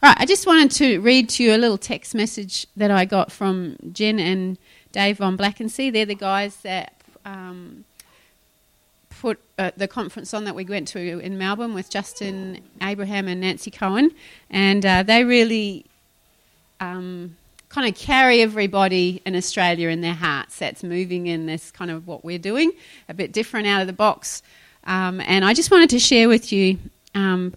Right, I just wanted to read to you a little text message that I got from Jen and Dave von Black, and Blackensee. They're the guys that um, put uh, the conference on that we went to in Melbourne with Justin Abraham and Nancy Coen, and uh, they really um, kind of carry everybody in Australia in their hearts. That's moving in this kind of what we're doing, a bit different out of the box. Um, and I just wanted to share with you um,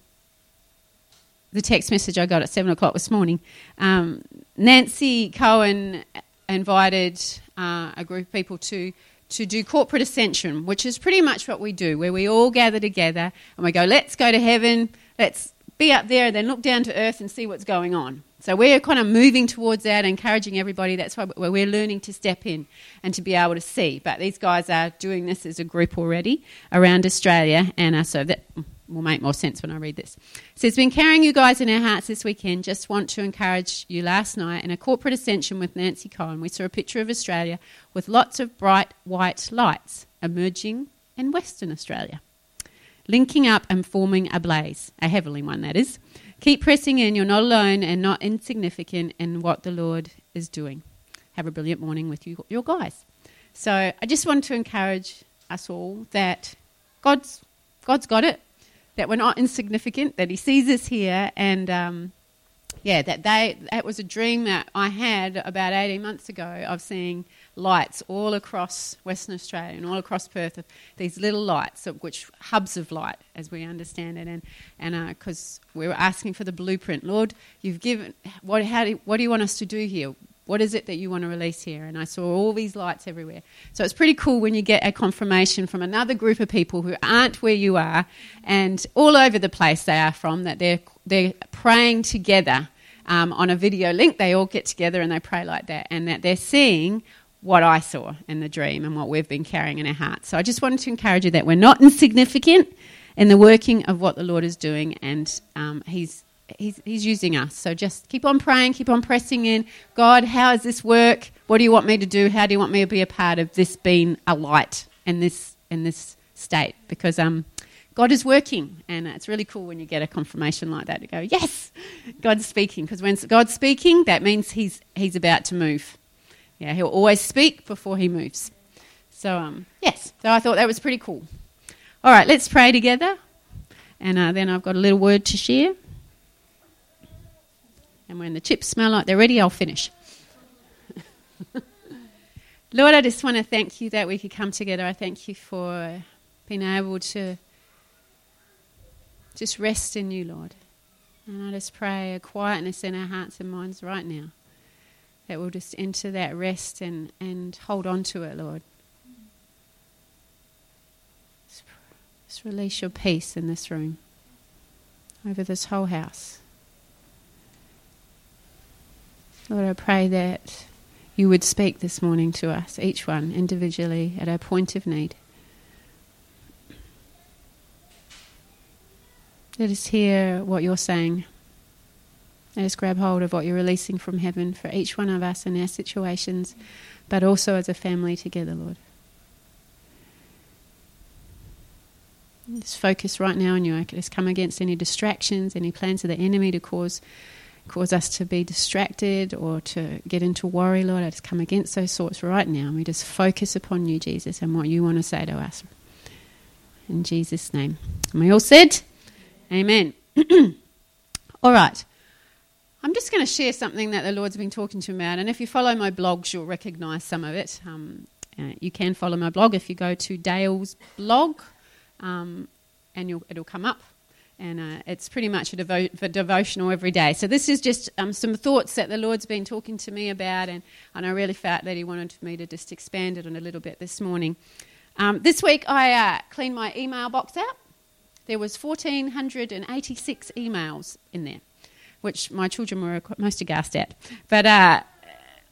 the text message I got at seven o'clock this morning. Um, Nancy Coen invited uh, a group of people to to do corporate ascension, which is pretty much what we do, where we all gather together and we go, let's go to heaven, let's be up there, and then look down to earth and see what's going on. So we're kind of moving towards that, encouraging everybody. That's why we're learning to step in and to be able to see. But these guys are doing this as a group already around Australia, and so that will make more sense when I read this. So it's been carrying you guys in our hearts this weekend. Just want to encourage you. Last night in a corporate ascension with Nancy Coen, we saw a picture of Australia with lots of bright white lights emerging in Western Australia, linking up and forming a blaze, a heavenly one that is. Keep pressing in. You're not alone and not insignificant in what the Lord is doing. Have a brilliant morning with you, your guys. So I just want to encourage us all that God's God's got it. That we're not insignificant. That He sees us here, and um, yeah, that they that was a dream that I had about 18 months ago of seeing lights all across Western Australia and all across Perth. These little lights, which hubs of light, as we understand it, and and because uh, we were asking for the blueprint, Lord, you've given what how do, what do you want us to do here? What is it that you want to release here? And I saw all these lights everywhere. So it's pretty cool when you get a confirmation from another group of people who aren't where you are and all over the place they are from that they're they're praying together um, on a video link. They all get together and they pray like that, and that they're seeing what I saw in the dream and what we've been carrying in our hearts. So I just wanted to encourage you that we're not insignificant in the working of what the Lord is doing, and um, He's He's, he's using us. So just keep on praying, keep on pressing in. God, how does this work? What do you want me to do? How do you want me to be a part of this being a light in this in this state? Because um, God is working, and it's really cool when you get a confirmation like that to go, yes, God's speaking. Because when God's speaking, that means He's He's about to move. Yeah, He'll always speak before He moves. So um, yes, so I thought that was pretty cool. All right, let's pray together, and uh, then I've got a little word to share. And when the chips smell like they're ready, I'll finish. Lord, I just want to thank you that we could come together. I thank you for being able to just rest in you, Lord. And I just pray a quietness in our hearts and minds right now that we'll just enter that rest and, and hold on to it, Lord. Just release your peace in this room, over this whole house. Lord, I pray that you would speak this morning to us, each one individually, at our point of need. Let us hear what you're saying. Let us grab hold of what you're releasing from heaven for each one of us in our situations, but also as a family together, Lord. Just focus right now on you. Let's come against any distractions, any plans of the enemy to cause cause us to be distracted or to get into worry, Lord. I just come against those thoughts right now. And we just focus upon you, Jesus, and what you want to say to us. In Jesus' name. And we all said, Amen. all right. I'm just going to share something that the Lord's been talking to me about. And if you follow my blogs, you'll recognize some of it. Um, uh, you can follow my blog if you go to Dale's blog, um, and it'll come up and uh, it's pretty much a, devo- a, devotional every day. So this is just um, some thoughts that the Lord's been talking to me about, and, and I really felt that He wanted me to just expand it on a little bit this morning. Um, this week I uh, cleaned my email box out. There was 1,486 emails in there, which my children were most aghast at. But uh,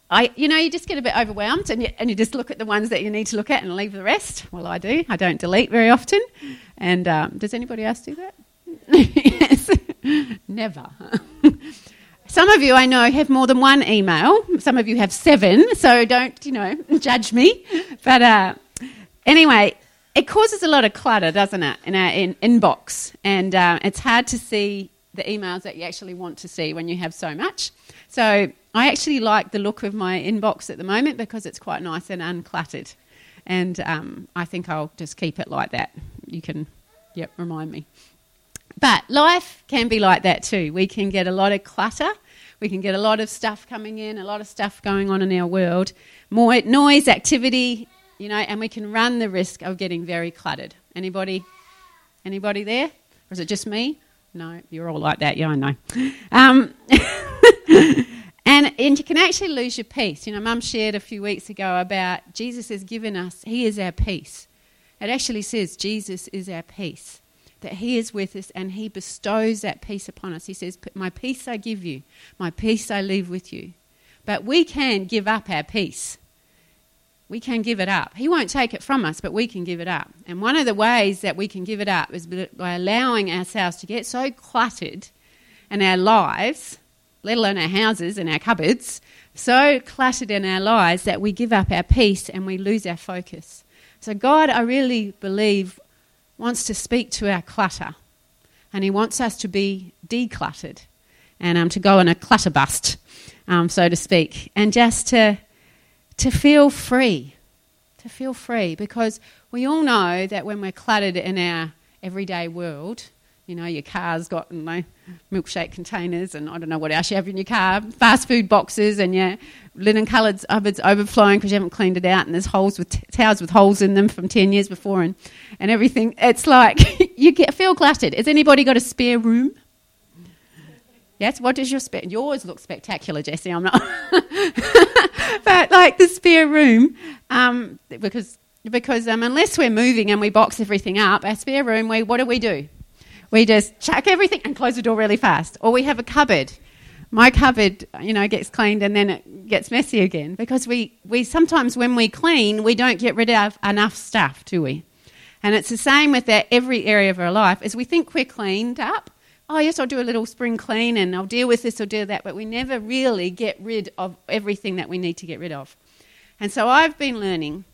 I, you know, you just get a bit overwhelmed, and you, and you just look at the ones that you need to look at and leave the rest. Well, I do. I don't delete very often. And um, does anybody else do that? Yes. Never. Some of you I know have more than one email. Some of you have seven, so don't, you know, judge me. But uh, anyway, it causes a lot of clutter, doesn't it, in our in- inbox. And uh, it's hard to see the emails that you actually want to see when you have so much. So I actually like the look of my inbox at the moment because it's quite nice and uncluttered. And um, I think I'll just keep it like that. You can, yep, remind me. But life can be like that too. We can get a lot of clutter. We can get a lot of stuff coming in, a lot of stuff going on in our world, more noise, activity, you know, and we can run the risk of getting very cluttered. Anybody, anybody there, or is it just me? No, you're all like that. Yeah, I know. Um, and, and you can actually lose your peace. You know, Mum shared a few weeks ago about Jesus has given us, He is our peace. It actually says Jesus is our peace, that He is with us and He bestows that peace upon us. He says, My peace I give you, my peace I leave with you. But we can give up our peace. We can give it up. He won't take it from us, but we can give it up. And one of the ways that we can give it up is by allowing ourselves to get so cluttered in our lives, let alone our houses and our cupboards, so cluttered in our lives that we give up our peace and we lose our focus. So, God, I really believe, wants to speak to our clutter. And He wants us to be decluttered and um, to go on a clutter bust, um, so to speak, and just to to feel free, to feel free, because we all know that when we're cluttered in our everyday world, you know, your car's got you know, milkshake containers and I don't know what else you have in your car, fast food boxes and your linen coloured cupboards overflowing because you haven't cleaned it out and there's holes with t- towels with holes in them from 10 years before and, and everything. It's like you get feel cluttered. Has anybody got a spare room? Yes, what does your spare? Yours looks spectacular, Jesse. I'm not, but like the spare room, um, because because um, unless we're moving and we box everything up, our spare room, we what do we do? We just chuck everything and close the door really fast, or we have a cupboard. My cupboard, you know, gets cleaned and then it gets messy again because we, we sometimes when we clean, we don't get rid of enough stuff, do we? And it's the same with that every area of our life. As we think we're cleaned up, oh, yes, I'll do a little spring clean and I'll deal with this or deal that, but we never really get rid of everything that we need to get rid of. And so I've been learning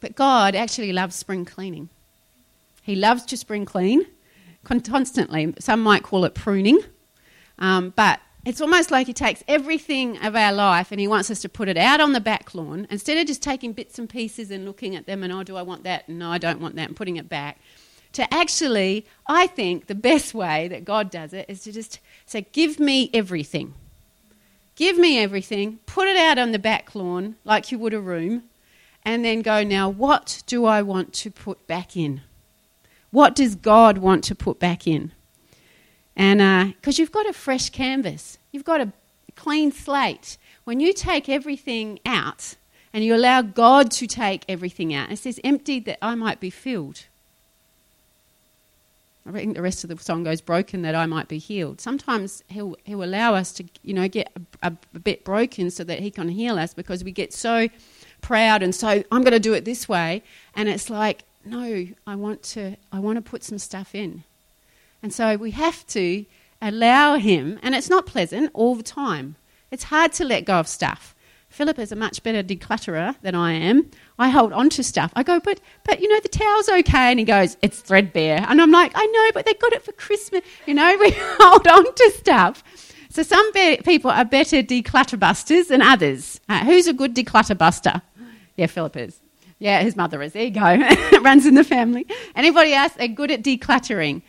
that God actually loves spring cleaning. He loves to spring clean constantly. Some might call it pruning, um, but it's almost like He takes everything of our life and He wants us to put it out on the back lawn instead of just taking bits and pieces and looking at them and, oh, do I want that? No, I don't want that, and putting it back to actually, I think the best way that God does it is to just say, Give me everything. Give me everything, put it out on the back lawn like you would a room, and then go, Now, what do I want to put back in? What does God want to put back in? And because uh, you've got a fresh canvas, you've got a clean slate. When you take everything out and you allow God to take everything out, it says, emptied that I might be filled. I think the rest of the song goes, broken that I might be healed. Sometimes he'll, he'll allow us to, you know, get a, a, a bit broken so that he can heal us because we get so proud and so, I'm going to do it this way. And it's like, no, I want to, I want to put some stuff in. And so we have to allow him, and it's not pleasant all the time. It's hard to let go of stuff. Philip is a much better declutterer than I am. I hold on to stuff. I go, but but you know the towel's okay, and he goes, it's threadbare, and I'm like, I know, but they got it for Christmas. You know, we hold on to stuff. So some be- people are better declutter busters than others. Uh, who's a good declutter buster? Yeah, Philip is. Yeah, his mother is. There you go. it runs in the family. Anybody else They're good at decluttering?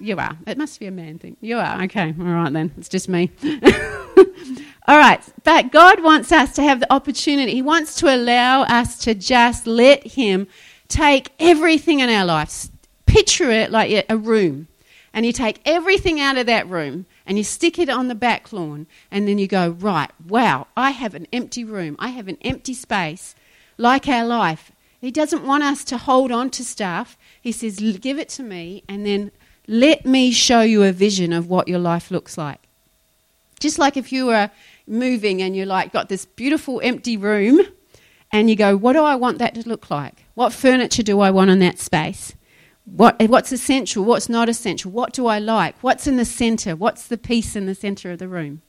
You are. It must be a man thing. You are. Okay. All right then. It's just me. All right, but God wants us to have the opportunity. He wants to allow us to just let Him take everything in our lives. Picture it like a room, and you take everything out of that room and you stick it on the back lawn, and then you go, Right, wow, I have an empty room, I have an empty space, like our life. He doesn't want us to hold on to stuff. He says, Give it to me, and then let me show you a vision of what your life looks like. Just like if you were moving and you're like got this beautiful empty room and you go, what do I want that to look like? What furniture do I want in that space? What, what's essential? What's not essential? What do I like? What's in the center? What's the piece in the center of the room?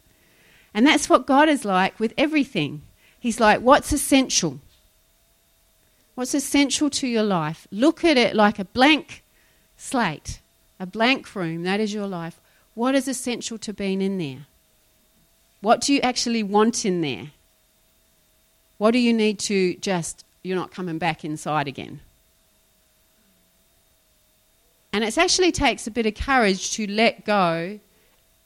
And that's what God is like with everything. He's like, what's essential? What's essential to your life? Look at it like a blank slate, a blank room. That is your life. what is essential to being in there? What do you actually want in there? What do you need to just, you're not coming back inside again? And it actually takes a bit of courage to let go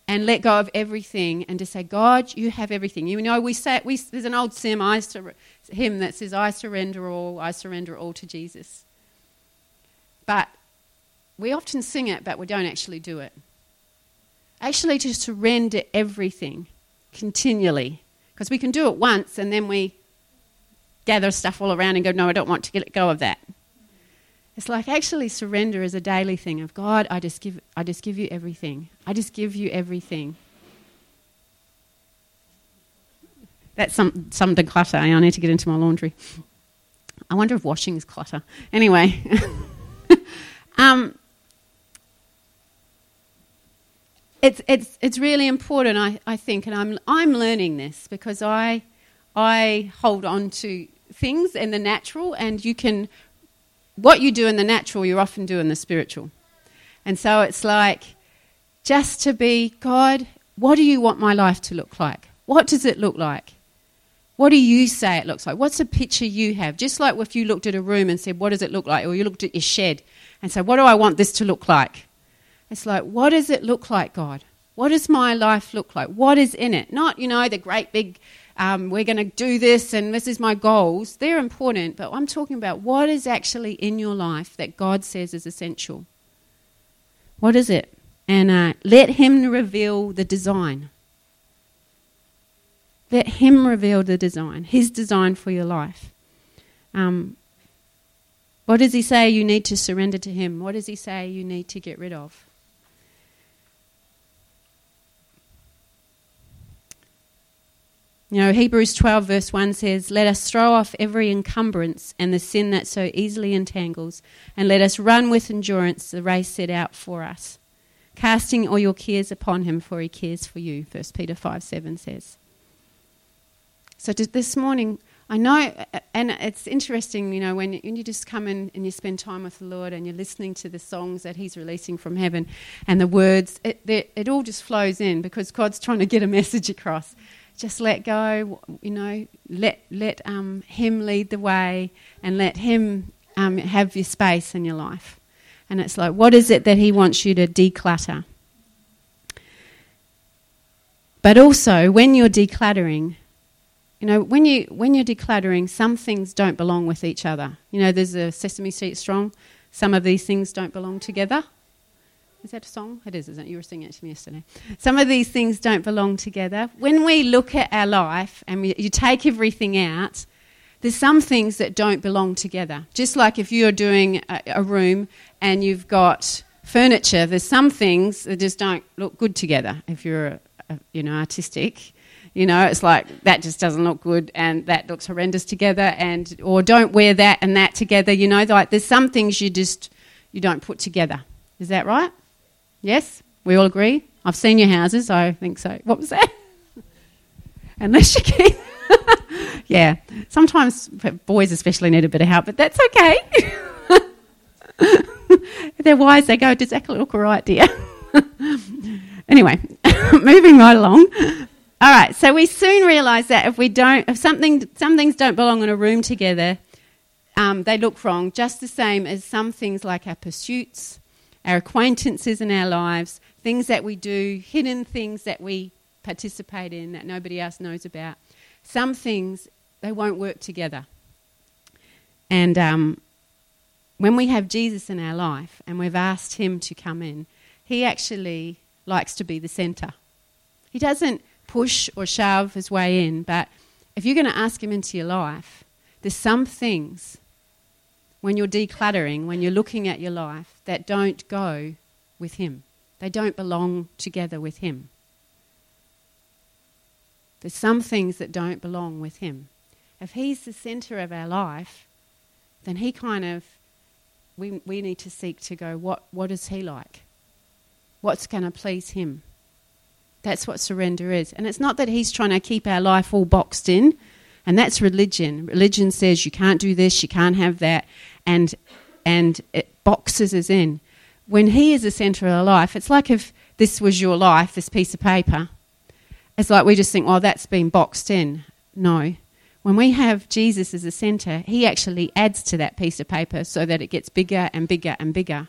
and let go of everything and to say, God, you have everything. You know, we say, we, there's an old hymn, I sur- hymn that says, I surrender all, I surrender all to Jesus. But we often sing it, but we don't actually do it. Actually, to surrender everything continually. Because we can do it once and then we gather stuff all around and go, no, I don't want to let go of that. It's like actually surrender is a daily thing of God, I just give I just give you everything. I just give you everything. That's some some the clutter. I need to get into my laundry. I wonder if washing is clutter. Anyway. um, it's it's it's really important I, I think and I'm I'm learning this because I I hold on to things in the natural and you can what you do in the natural, you often do in the spiritual. And so it's like just to be, God, what do you want my life to look like? What does it look like? What do you say it looks like? What's a picture you have? Just like if you looked at a room and said, What does it look like? Or you looked at your shed and said, What do I want this to look like? It's like, What does it look like, God? What does my life look like? What is in it? Not, you know, the great big um, we're going to do this and this is my goals. They're important, but I'm talking about what is actually in your life that God says is essential. What is it? And uh, let Him reveal the design. Let Him reveal the design, His design for your life. Um, what does He say you need to surrender to Him? What does He say you need to get rid of? You know, Hebrews 12, verse 1 says, Let us throw off every encumbrance and the sin that so easily entangles, and let us run with endurance the race set out for us, casting all your cares upon him, for he cares for you, 1 Peter 5, 7 says. So this morning, I know, and it's interesting, you know, when, you just come in and you spend time with the Lord and you're listening to the songs that He's releasing from heaven and the words, it, it all just flows in because God's trying to get a message across just let go, you know, let, let um, Him lead the way and let Him um, have your space in your life. And it's like, what is it that He wants you to declutter? But also, when you're decluttering, you know, when, you, when you're decluttering, some things don't belong with each other. You know, there's a Sesame Street Strong, some of these things don't belong together. Is that a song? It is, isn't it? You were singing it to me yesterday. Some of these things don't belong together. When we look at our life and we, you take everything out, there's some things that don't belong together. Just like if you're doing a, a room and you've got furniture, there's some things that just don't look good together. If you're, a, a, you know, artistic, you know, it's like that just doesn't look good and that looks horrendous together, and or don't wear that and that together. You know, like there's some things you just you don't put together. Is that right? Yes? We all agree? I've seen your houses, I think so. What was that? Unless you keep. yeah. Sometimes boys especially need a bit of help, but that's okay. they're wise, they go, Does that look all right, dear? anyway, moving right along. All right, so we soon realise that if we don't, if something, some things don't belong in a room together, um, they look wrong, just the same as some things like our pursuits, our acquaintances in our lives, things that we do, hidden things that we participate in that nobody else knows about. Some things, they won't work together. And um, when we have Jesus in our life and we've asked Him to come in, He actually likes to be the centre. He doesn't push or shove His way in, but if you're going to ask Him into your life, there's some things when you're decluttering, when you're looking at your life, that don't go with Him. They don't belong together with Him. There's some things that don't belong with Him. If He's the centre of our life, then He kind of, we, we need to seek to go, what, what is He like? What's going to please Him? That's what surrender is. And it's not that He's trying to keep our life all boxed in and that's religion. Religion says you can't do this, you can't have that, and, and it boxes us in. When He is the centre of our life, it's like if this was your life, this piece of paper, it's like we just think, well, that's been boxed in. No. When we have Jesus as a centre, he actually adds to that piece of paper so that it gets bigger and bigger and bigger.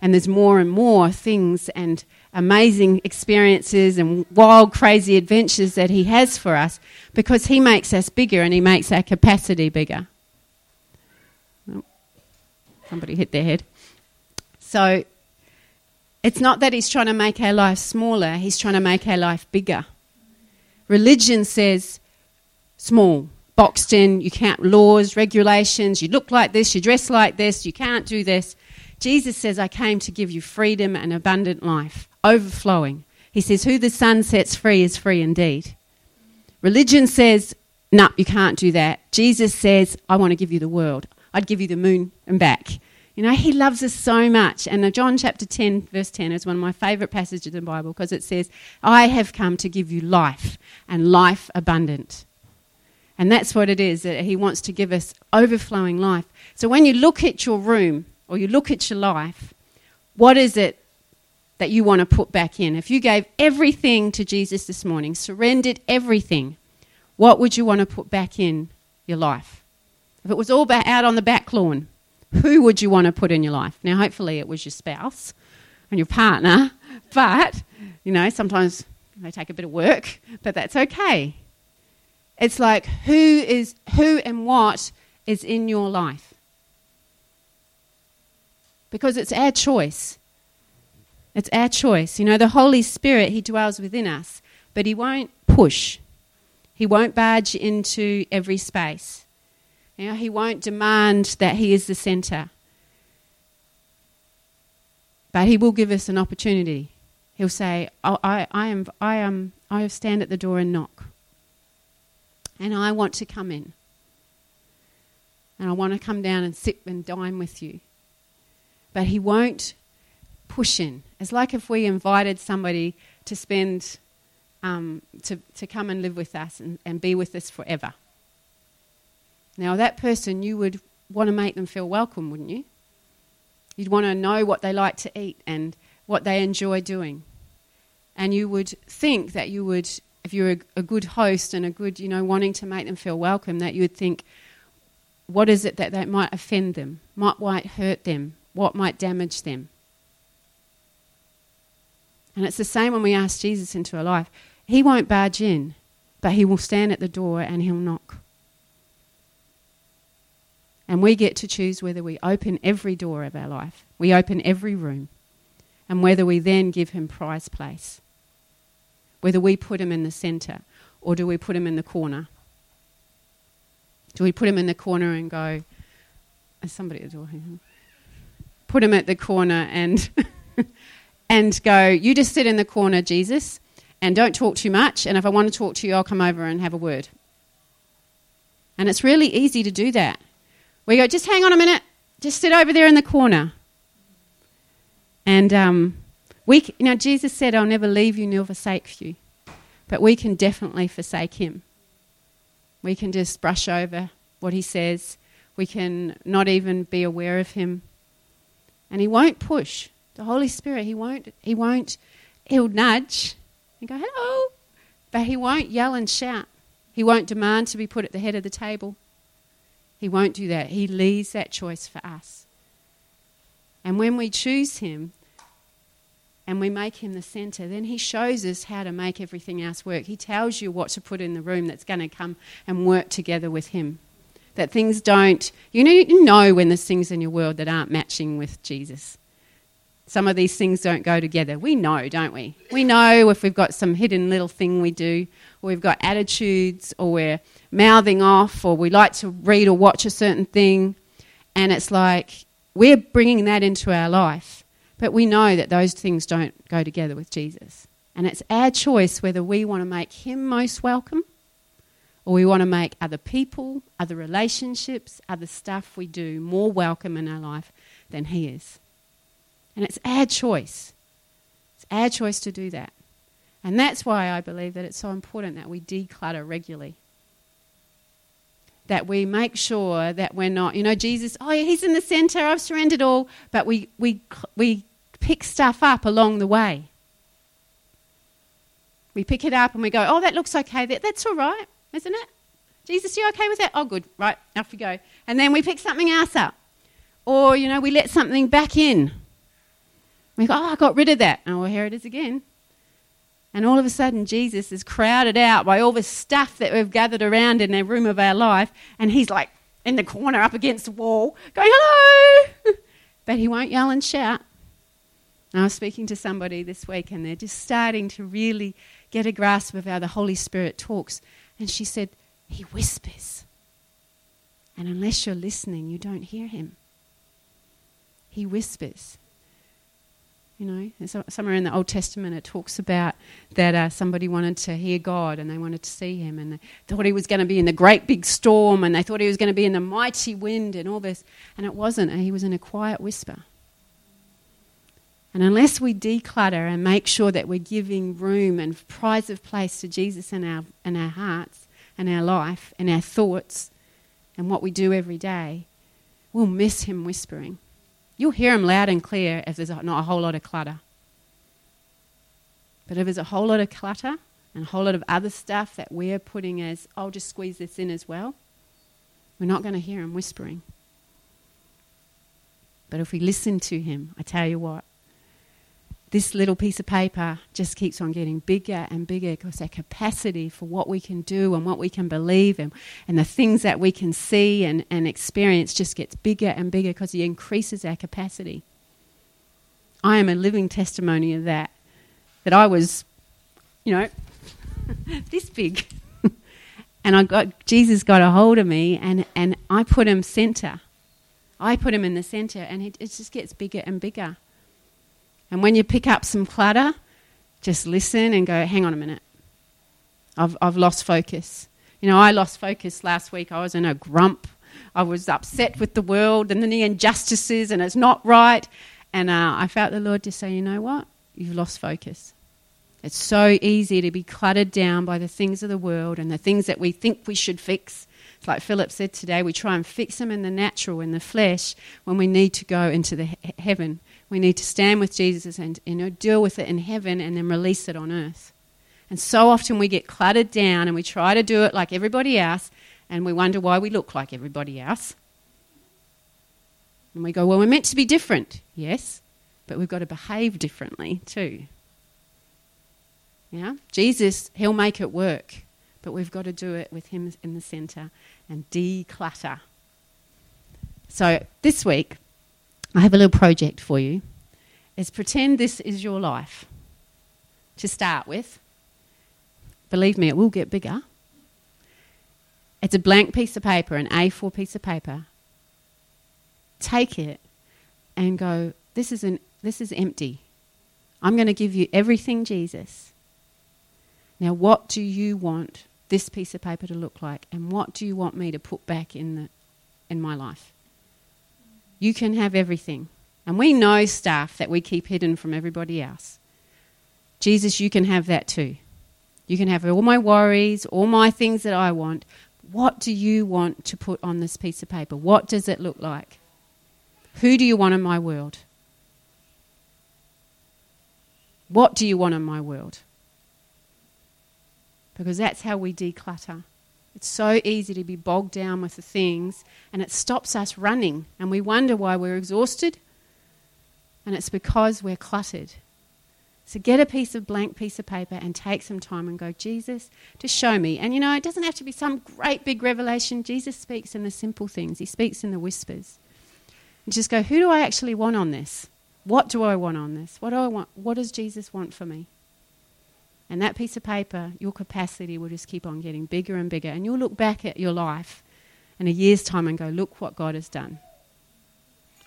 And there's more and more things and amazing experiences and wild, crazy adventures that he has for us because he makes us bigger and he makes our capacity bigger. Somebody hit their head. So it's not that he's trying to make our life smaller, he's trying to make our life bigger. Religion says small, boxed in, you can't, laws, regulations, you look like this, you dress like this, you can't do this. Jesus says, I came to give you freedom and abundant life, overflowing. He says, Who the Son sets free is free indeed. Religion says, No, nah, you can't do that. Jesus says, I want to give you the world. I'd give you the moon and back. You know, he loves us so much. And uh, John chapter 10, verse 10 is one of my favourite passages in the Bible because it says, I have come to give you life and life abundant. And that's what it is, that he wants to give us overflowing life. So when you look at your room or you look at your life, what is it that you want to put back in? If you gave everything to Jesus this morning, surrendered everything, what would you want to put back in your life? If it was all out on the back lawn, who would you want to put in your life? Now, hopefully, it was your spouse and your partner, but, you know, sometimes they take a bit of work, but that's okay. It's like who is who and what is in your life. Because it's our choice. It's our choice. You know, the Holy Spirit, He dwells within us, but He won't push. He won't barge into every space. You know, he won't demand that he is the centre. But he will give us an opportunity. He'll say, oh, I, I, am, I, am, I stand at the door and knock. And I want to come in. And I want to come down and sit and dine with you. But he won't push in. It's like if we invited somebody to spend, um, to, to come and live with us and, and be with us forever. Now, that person, you would want to make them feel welcome, wouldn't you? You'd want to know what they like to eat and what they enjoy doing. And you would think that you would, if you're a, a good host and a good, you know, wanting to make them feel welcome, that you would think, what is it that, that might offend them, what might hurt them, what might damage them? And it's the same when we ask Jesus into our life. He won't barge in, but he will stand at the door and he'll knock. And we get to choose whether we open every door of our life, we open every room, and whether we then give him prize place. Whether we put him in the centre or do we put him in the corner? Do we put him in the corner and go, is somebody at the door? Put him at the corner and, and go, you just sit in the corner, Jesus, and don't talk too much. And if I want to talk to you, I'll come over and have a word. And it's really easy to do that. We go, just hang on a minute, just sit over there in the corner. And um, we, you know, Jesus said, I'll never leave you nor forsake you. But we can definitely forsake him. We can just brush over what he says. We can not even be aware of him. And he won't push. The Holy Spirit, he won't, he won't, he'll nudge and go, hello. But he won't yell and shout. He won't demand to be put at the head of the table. He won't do that. He leaves that choice for us. And when we choose Him and we make Him the centre, then He shows us how to make everything else work. He tells you what to put in the room that's going to come and work together with Him. That things don't, you know, you know when there's things in your world that aren't matching with Jesus. Some of these things don't go together. We know, don't we? We know if we've got some hidden little thing we do, or we've got attitudes, or we're mouthing off or we like to read or watch a certain thing. And it's like we're bringing that into our life. But we know that those things don't go together with Jesus. And it's our choice whether we want to make him most welcome or we want to make other people, other relationships, other stuff we do more welcome in our life than he is. And it's our choice. It's our choice to do that. And that's why I believe that it's so important that we declutter regularly that we make sure that we're not, you know, Jesus, oh, yeah, he's in the center, I've surrendered all, but we, we, we pick stuff up along the way. We pick it up and we go, oh, that looks okay. That, that's all right, isn't it? Jesus, you okay with that? Oh, good. Right, off we go. And then we pick something else up. Or, you know, we let something back in. We go, oh, I got rid of that. Oh, well, here it is again. And all of a sudden, Jesus is crowded out by all the stuff that we've gathered around in the room of our life. And he's like in the corner up against the wall, going, hello. but he won't yell and shout. I was speaking to somebody this week, and they're just starting to really get a grasp of how the Holy Spirit talks. And she said, He whispers. And unless you're listening, you don't hear him. He whispers. You know, somewhere in the Old Testament it talks about that uh, somebody wanted to hear God and they wanted to see Him and they thought He was going to be in the great big storm and they thought He was going to be in the mighty wind and all this. And it wasn't. He was in a quiet whisper. And unless we declutter and make sure that we're giving room and prize of place to Jesus in our, in our hearts and our life and our thoughts and what we do every day, we'll miss Him whispering. You'll hear Him loud and clear if there's not a whole lot of clutter. But if there's a whole lot of clutter and a whole lot of other stuff that we're putting as, I'll just squeeze this in as well, we're not going to hear Him whispering. But if we listen to Him, I tell you what, this little piece of paper just keeps on getting bigger and bigger because our capacity for what we can do and what we can believe and, and the things that we can see and, and experience just gets bigger and bigger because He increases our capacity. I am a living testimony of that. That I was, you know, this big. and I got Jesus got a hold of me and, and I put him center. I put him in the center and it, it just gets bigger and bigger. And when you pick up some clutter, just listen and go, hang on a minute. I've, I've lost focus. You know, I lost focus last week. I was in a grump. I was upset with the world and the injustices, and it's not right. And uh, I felt the Lord just say, you know what? You've lost focus. It's so easy to be cluttered down by the things of the world and the things that we think we should fix. It's like Philip said today, we try and fix them in the natural, in the flesh, when we need to go into the he- heaven we need to stand with Jesus and you know, deal with it in heaven and then release it on earth. And so often we get cluttered down and we try to do it like everybody else and we wonder why we look like everybody else. And we go, well, we're meant to be different. Yes, but we've got to behave differently too. Yeah? Jesus, he'll make it work, but we've got to do it with him in the center and declutter. So this week, I have a little project for you. Is pretend this is your life to start with. Believe me, it will get bigger. It's a blank piece of paper, an A4 piece of paper. Take it and go, this is, an, this is empty. I'm going to give you everything, Jesus. Now, what do you want this piece of paper to look like? And what do you want me to put back in, the, in my life? You can have everything. And we know stuff that we keep hidden from everybody else. Jesus, you can have that too. You can have all my worries, all my things that I want. What do you want to put on this piece of paper? What does it look like? Who do you want in my world? What do you want in my world? Because that's how we declutter. It's so easy to be bogged down with the things, and it stops us running, and we wonder why we're exhausted, and it's because we're cluttered. So get a piece of blank piece of paper and take some time and go, Jesus, to show me. And you know, it doesn't have to be some great big revelation. Jesus speaks in the simple things, He speaks in the whispers. And just go, who do I actually want on this? What do I want on this? What do I want? What does Jesus want for me? And that piece of paper, your capacity will just keep on getting bigger and bigger. And you'll look back at your life in a year's time and go, look what God has done.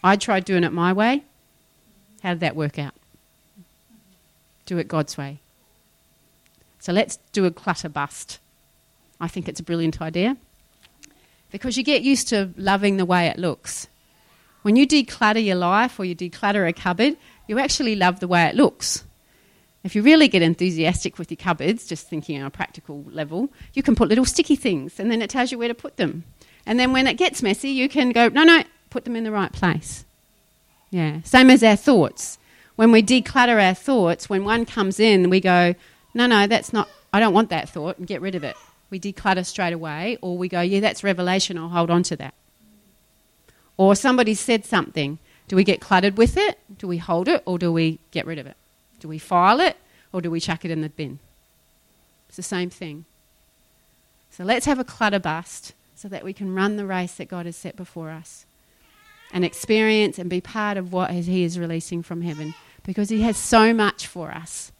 I tried doing it my way. How did that work out? Do it God's way. So let's do a clutter bust. I think it's a brilliant idea because you get used to loving the way it looks. When you declutter your life or you declutter a cupboard, you actually love the way it looks. If you really get enthusiastic with your cupboards, just thinking on a practical level, you can put little sticky things and then it tells you where to put them. And then when it gets messy, you can go, no, no, put them in the right place. Yeah. Same as our thoughts. When we declutter our thoughts, when one comes in, we go, no, no, that's not, I don't want that thought and get rid of it. We declutter straight away, or we go, yeah, that's revelation, I'll hold on to that. Or somebody said something. Do we get cluttered with it? Do we hold it, or do we get rid of it? Do we file it, or do we chuck it in the bin? It's the same thing. So let's have a clutter bust so that we can run the race that God has set before us and experience and be part of what He is releasing from heaven because He has so much for us.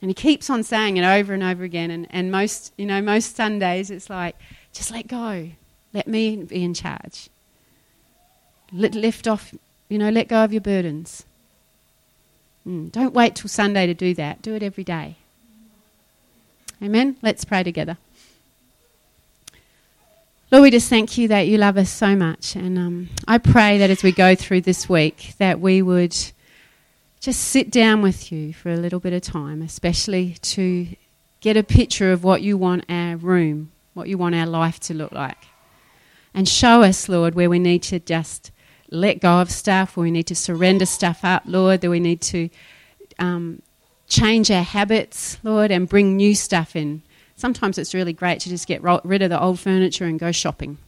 And He keeps on saying it over and over again. And, and most, you know, most Sundays it's like, just let go. Let me be in charge. Let, lift off, you know, let go of your burdens. Mm, don't wait till Sunday to do that. Do it every day. Amen. Let's pray together. Lord, we just thank you that you love us so much. And um, I pray that as we go through this week, that we would just sit down with you for a little bit of time, especially to get a picture of what you want our room, what you want our life to look like. And show us, Lord, where we need to just let go of stuff, where we need to surrender stuff up, Lord, that we need to um, change our habits, Lord, and bring new stuff in sometimes it's really great to just get rid of the old furniture and go shopping.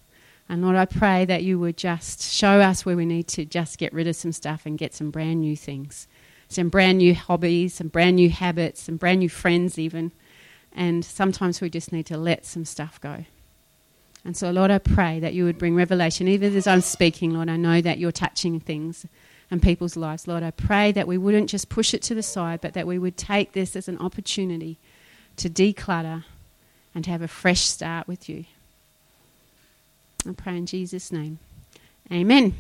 And Lord, I pray that you would just show us where we need to just get rid of some stuff and get some brand new things, some brand new hobbies, some brand new habits, some brand new friends, even. And sometimes we just need to let some stuff go. And so, Lord, I pray that you would bring revelation. Even as I'm speaking, Lord, I know that you're touching things and people's lives. Lord, I pray that we wouldn't just push it to the side, but that we would take this as an opportunity to declutter and to have a fresh start with you. I pray in Jesus' name. Amen.